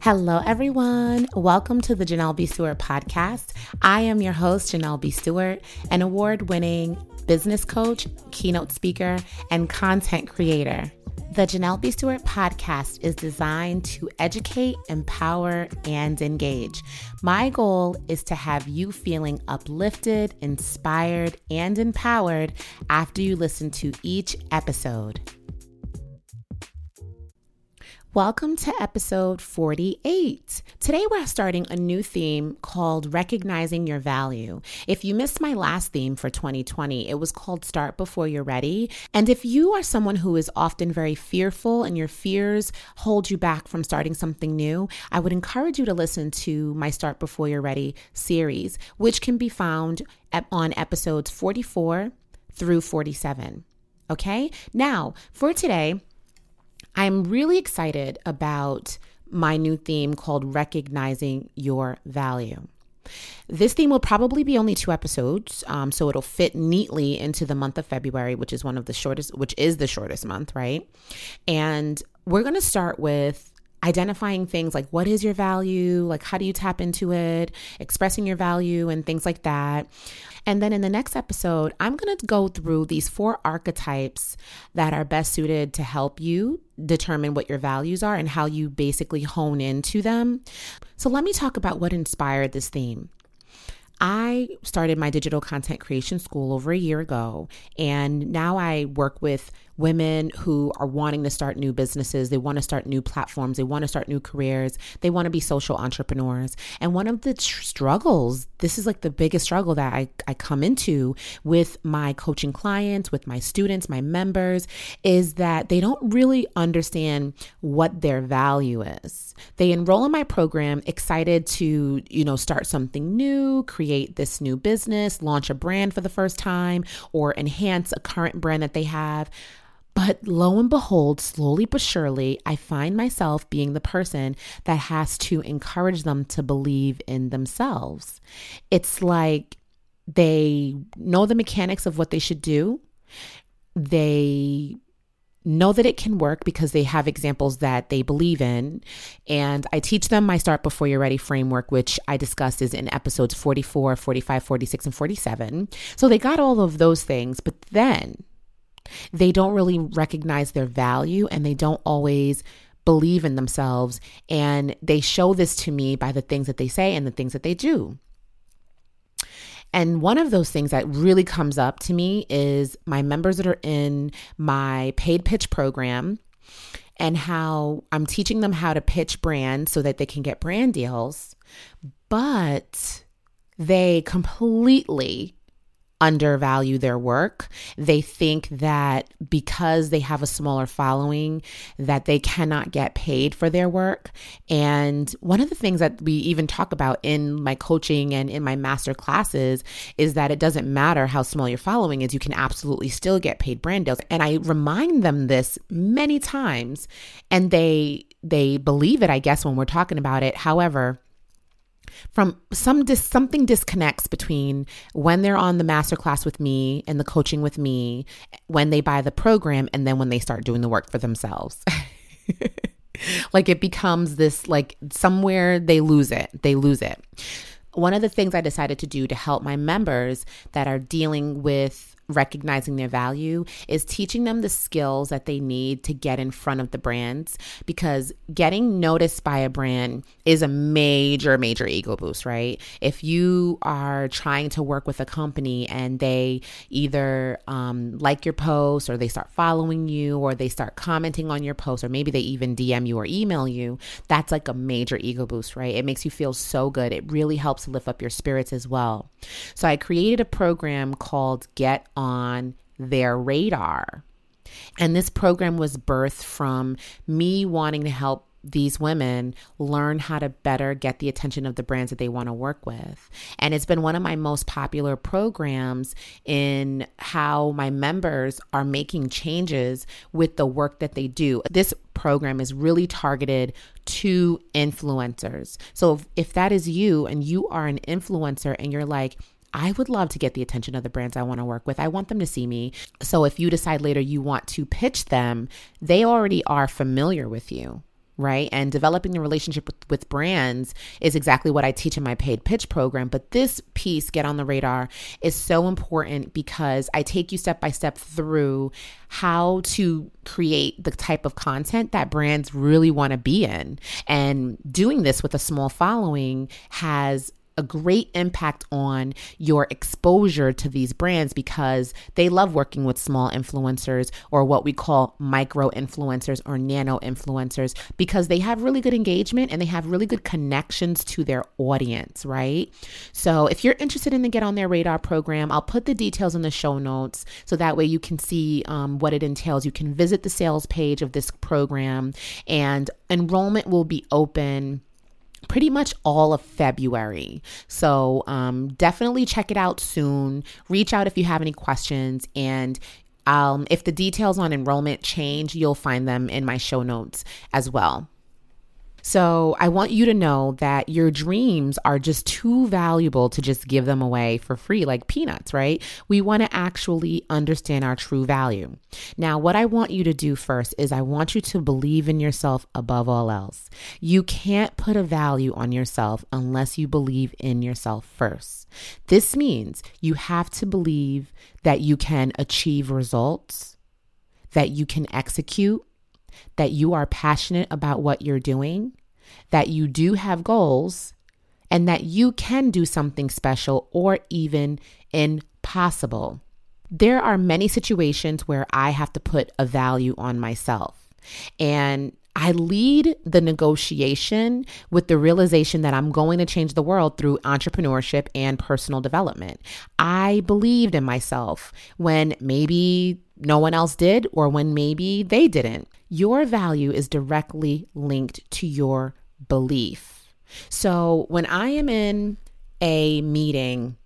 Hello, everyone. Welcome to the Janelle B. Stewart podcast. I am your host, Janelle B. Stewart, an award winning business coach, keynote speaker, and content creator. The Janelle B. Stewart podcast is designed to educate, empower, and engage. My goal is to have you feeling uplifted, inspired, and empowered after you listen to each episode. Welcome to episode 48. Today we're starting a new theme called Recognizing Your Value. If you missed my last theme for 2020, it was called Start Before You're Ready. And if you are someone who is often very fearful and your fears hold you back from starting something new, I would encourage you to listen to my Start Before You're Ready series, which can be found on episodes 44 through 47. Okay, now for today, I'm really excited about my new theme called Recognizing Your Value. This theme will probably be only two episodes, um, so it'll fit neatly into the month of February, which is one of the shortest, which is the shortest month, right? And we're going to start with identifying things like what is your value, like how do you tap into it, expressing your value, and things like that. And then in the next episode, I'm going to go through these four archetypes that are best suited to help you determine what your values are and how you basically hone into them. So let me talk about what inspired this theme. I started my digital content creation school over a year ago, and now I work with women who are wanting to start new businesses. They want to start new platforms. They want to start new careers. They want to be social entrepreneurs. And one of the tr- struggles, this is like the biggest struggle that I, I come into with my coaching clients, with my students, my members, is that they don't really understand what their value is. They enroll in my program excited to, you know, start something new, create this new business, launch a brand for the first time, or enhance a current brand that they have. But lo and behold, slowly but surely, I find myself being the person that has to encourage them to believe in themselves. It's like they know the mechanics of what they should do. They know that it can work because they have examples that they believe in. And I teach them my Start Before You're Ready framework, which I discussed is in episodes 44, 45, 46, and 47. So they got all of those things. But then they don't really recognize their value and they don't always believe in themselves. And they show this to me by the things that they say and the things that they do. And one of those things that really comes up to me is my members that are in my paid pitch program and how I'm teaching them how to pitch brands so that they can get brand deals. But they completely undervalue their work. They think that because they have a smaller following that they cannot get paid for their work. And one of the things that we even talk about in my coaching and in my master classes is that it doesn't matter how small your following is, you can absolutely still get paid brand deals. And I remind them this many times and they they believe it, I guess when we're talking about it. However, from some dis- something disconnects between when they're on the masterclass with me and the coaching with me, when they buy the program, and then when they start doing the work for themselves. like it becomes this like somewhere they lose it. They lose it. One of the things I decided to do to help my members that are dealing with recognizing their value is teaching them the skills that they need to get in front of the brands because getting noticed by a brand is a major major ego boost right? If you are trying to work with a company and they either um, like your post or they start following you or they start commenting on your post or maybe they even dm you or email you that's like a major ego boost right? It makes you feel so good. It really helps lift up your spirits as well. So i created a program called get on their radar. And this program was birthed from me wanting to help these women learn how to better get the attention of the brands that they want to work with. And it's been one of my most popular programs in how my members are making changes with the work that they do. This program is really targeted to influencers. So if, if that is you and you are an influencer and you're like, I would love to get the attention of the brands I want to work with. I want them to see me. So if you decide later you want to pitch them, they already are familiar with you right? And developing the relationship with, with brands is exactly what I teach in my paid pitch program. But this piece, Get on the Radar, is so important because I take you step by step through how to create the type of content that brands really want to be in. And doing this with a small following has a great impact on your exposure to these brands because they love working with small influencers or what we call micro influencers or nano influencers because they have really good engagement and they have really good connections to their audience, right? So if you're interested in the Get on Their Radar program, I'll put the details in the show notes so that way you can see um, what it entails. You can visit the sales page of this program and enrollment will be open pretty much all of February. So um, definitely check it out soon. Reach out if you have any questions. And um, if the details on enrollment change, you'll find them in my show notes as well. So I want you to know that your dreams are just too valuable to just give them away for free, like peanuts, right? We want to actually understand our true value. Now, what I want you to do first is I want you to believe in yourself above all else. You can't put a value on yourself unless you believe in yourself first. This means you have to believe that you can achieve results, that you can execute, that you are passionate about what you're doing, that you do have goals and that you can do something special or even impossible. There are many situations where I have to put a value on myself. And I lead the negotiation with the realization that I'm going to change the world through entrepreneurship and personal development. I believed in myself when maybe no one else did or when maybe they didn't. Your value is directly linked to your belief. So when I am in a meeting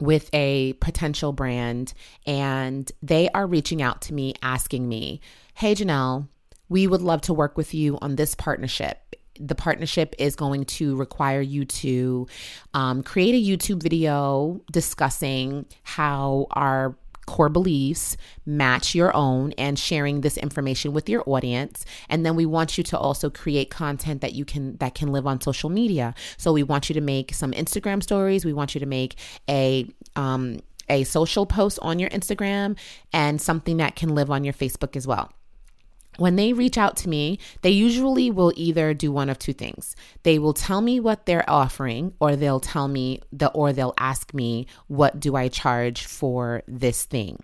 with a potential brand and they are reaching out to me asking me, Hey, Janelle, we would love to work with you on this partnership. The partnership is going to require you to um, create a YouTube video discussing how our core beliefs match your own and sharing this information with your audience. And then we want you to also create content that you can that can live on social media. So we want you to make some instagram stories. We want you to make a um, a social post on your instagram and something that can live on your facebook as well when they reach out to me, they usually will either do one of two things. They will tell me what they're offering or they'll tell me the or they'll ask me what do I charge for this thing.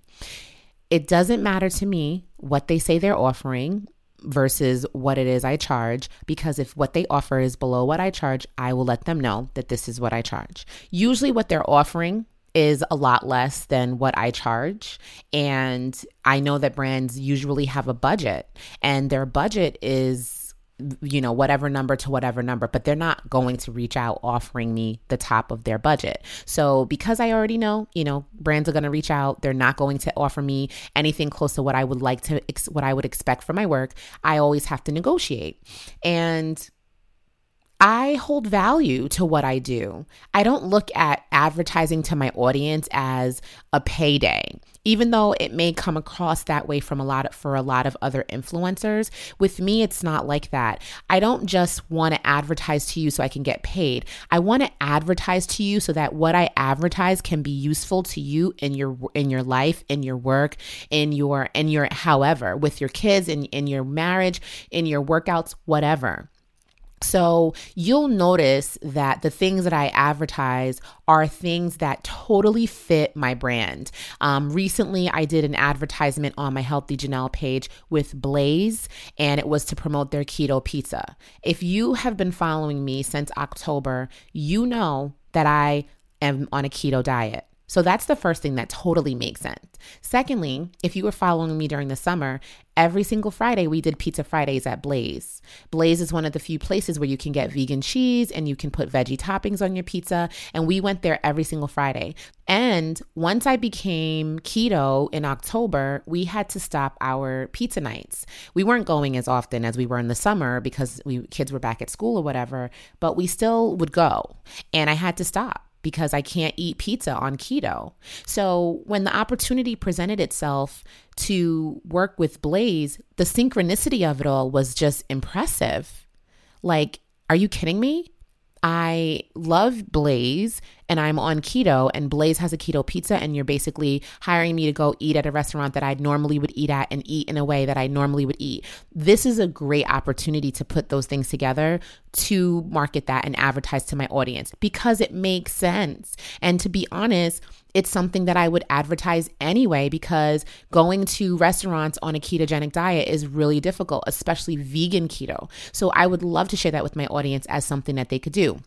It doesn't matter to me what they say they're offering versus what it is I charge because if what they offer is below what I charge, I will let them know that this is what I charge. Usually what they're offering is a lot less than what I charge. And I know that brands usually have a budget, and their budget is you know, whatever number to whatever number, but they're not going to reach out offering me the top of their budget. So, because I already know, you know, brands are going to reach out, they're not going to offer me anything close to what I would like to, what I would expect for my work. I always have to negotiate. And I hold value to what I do. I don't look at advertising to my audience as a payday. Even though it may come across that way from a lot of, for a lot of other influencers, with me it's not like that. I don't just want to advertise to you so I can get paid. I want to advertise to you so that what I advertise can be useful to you in your in your life, in your work, in your in your however, with your kids, in in your marriage, in your workouts, whatever. So you'll notice that the things that I advertise are things that totally fit my brand. Um, recently, I did an advertisement on my Healthy Janelle page with Blaze, and it was to promote their keto pizza. If you have been following me since October, you know that I am on a keto diet. So that's the first thing that totally makes sense. Secondly, if you were following me during the summer, every single Friday we did Pizza Fridays at Blaze. Blaze is one of the few places where you can get vegan cheese and you can put veggie toppings on your pizza. And we went there every single Friday. And once I became keto in October, we had to stop our pizza nights. We weren't going as often as we were in the summer because we kids were back at school or whatever, but we still would go. And I had to stop because I can't eat pizza on keto. So when the opportunity presented itself to work with Blaze, the synchronicity of it all was just impressive. Like, are you kidding me? I love Blaze and I'm on keto and Blaze has a keto pizza and you're basically hiring me to go eat at a restaurant that I normally would eat at and eat in a way that I normally would eat. This is a great opportunity to put those things together to market that and advertise to my audience because it makes sense. And to be honest, it's something that I would advertise anyway because going to restaurants on a ketogenic diet is really difficult, especially vegan keto. So I would love to share that with my audience as something that they could do.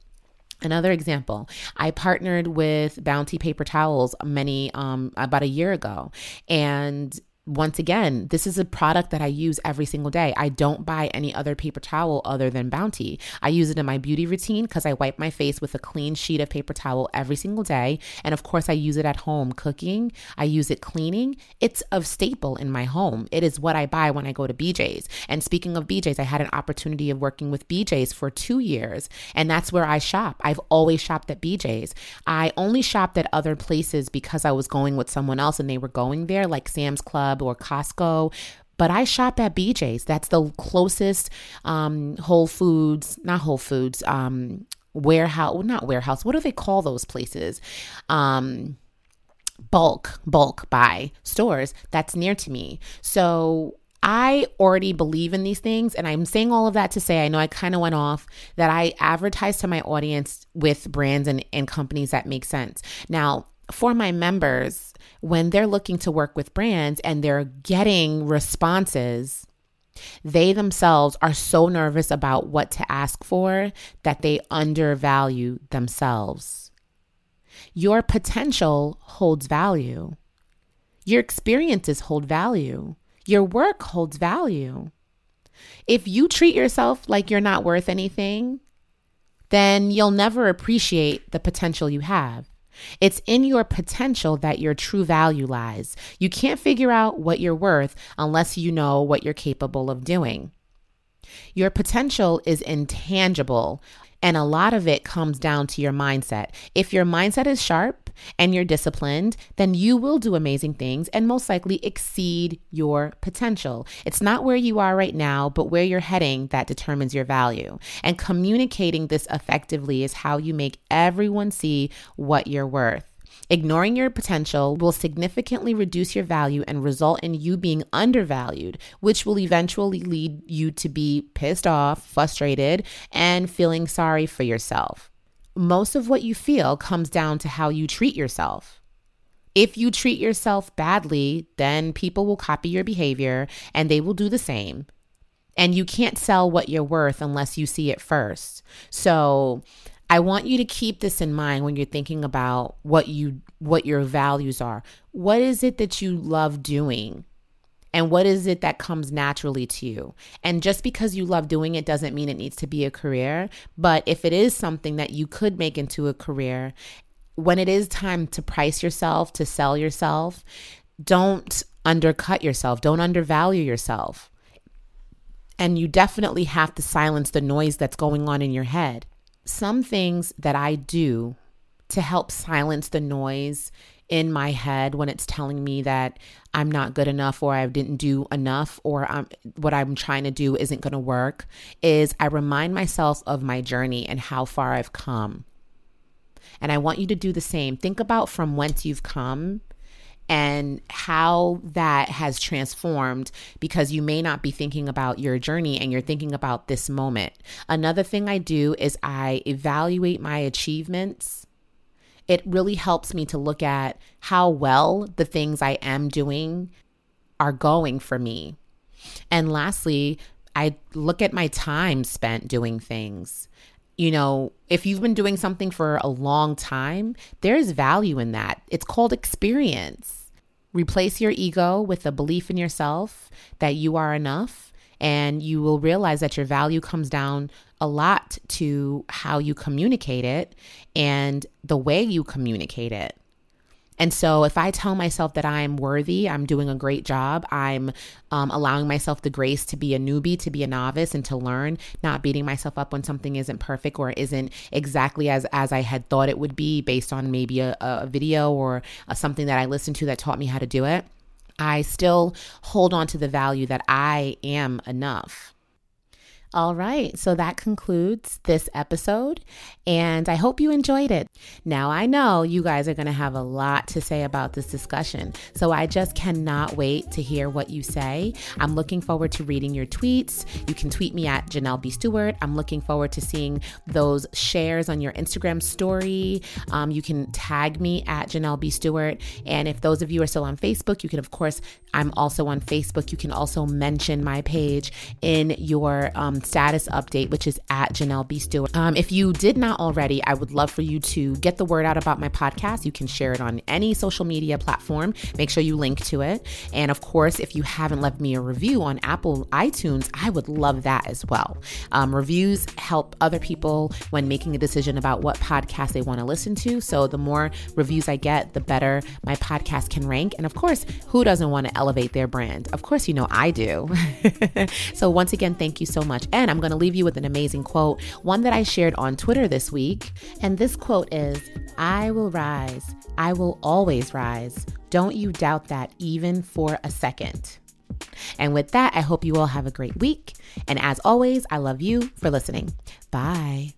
Another example, I partnered with Bounty Paper Towels many um, about a year ago, and once again, this is a product that I use every single day. I don't buy any other paper towel other than Bounty. I use it in my beauty routine because I wipe my face with a clean sheet of paper towel every single day. And of course, I use it at home cooking, I use it cleaning. It's a staple in my home. It is what I buy when I go to BJ's. And speaking of BJ's, I had an opportunity of working with BJ's for two years, and that's where I shop. I've always shopped at BJ's. I only shopped at other places because I was going with someone else and they were going there, like Sam's Club or Costco but I shop at BJ's. That's the closest um, Whole Foods, not Whole Foods, um, warehouse, well, not warehouse. What do they call those places? Um, bulk, bulk buy stores that's near to me. So I already believe in these things. And I'm saying all of that to say, I know I kind of went off that I advertise to my audience with brands and, and companies that make sense. Now, for my members, when they're looking to work with brands and they're getting responses, they themselves are so nervous about what to ask for that they undervalue themselves. Your potential holds value. Your experiences hold value. Your work holds value. If you treat yourself like you're not worth anything, then you'll never appreciate the potential you have. It's in your potential that your true value lies. You can't figure out what you're worth unless you know what you're capable of doing. Your potential is intangible, and a lot of it comes down to your mindset. If your mindset is sharp and you're disciplined, then you will do amazing things and most likely exceed your potential. It's not where you are right now, but where you're heading that determines your value. And communicating this effectively is how you make everyone see what you're worth. Ignoring your potential will significantly reduce your value and result in you being undervalued, which will eventually lead you to be pissed off, frustrated, and feeling sorry for yourself. Most of what you feel comes down to how you treat yourself. If you treat yourself badly, then people will copy your behavior and they will do the same. And you can't sell what you're worth unless you see it first. So, I want you to keep this in mind when you're thinking about what you what your values are. What is it that you love doing? And what is it that comes naturally to you? And just because you love doing it doesn't mean it needs to be a career, but if it is something that you could make into a career, when it is time to price yourself, to sell yourself, don't undercut yourself, don't undervalue yourself. And you definitely have to silence the noise that's going on in your head some things that I do to help silence the noise in my head when it's telling me that I'm not good enough or I didn't do enough or I'm, what I'm trying to do isn't going to work is I remind myself of my journey and how far I've come. And I want you to do the same. Think about from whence you've come and how that has transformed because you may not be thinking about your journey and you're thinking about this moment. Another thing I do is I evaluate my achievements. It really helps me to look at how well the things I am doing are going for me. And lastly, I look at my time spent doing things you know, if you've been doing something for a long time, there's value in that. It's called experience. Replace your ego with a belief in yourself that you are enough, and you will realize that your value comes down a lot to how you communicate it and the way you communicate it. And so if I tell myself that I'm worthy, I'm doing a great job, I'm um, allowing myself the grace to be a newbie, to be a novice, and to learn, not beating myself up when something isn't perfect or isn't exactly as as I had thought it would be based on maybe a, a video or a, something that I listened to that taught me how to do it. I still hold on to the value that I am enough. All right, so that concludes this episode, and I hope you enjoyed it. Now, I know you guys are going to have a lot to say about this discussion, so I just cannot wait to hear what you say. I'm looking forward to reading your tweets. You can tweet me at Janelle B. Stewart. I'm looking forward to seeing those shares on your Instagram story. Um, you can tag me at Janelle B. Stewart, and if those of you are still on Facebook, you can, of course, I'm also on Facebook. You can also mention my page in your um, status update, which is at Janelle B. Stewart. Um, if you did not already, I would love for you to get the word out about my podcast. You can share it on any social media platform. Make sure you link to it. And of course, if you haven't left me a review on Apple iTunes, I would love that as well. Um, reviews help other people when making a decision about what podcast they want to listen to. So the more reviews I get, the better my podcast can rank. And of course, who doesn't want to elevate their brand? Of course, you know I do. so once again, thank you so much. And I'm going to leave you with an amazing quote, one that I shared on Twitter this week. And this quote is I will rise. I will always rise. Don't you doubt that even for a second. And with that, I hope you all have a great week. And as always, I love you for listening. Bye.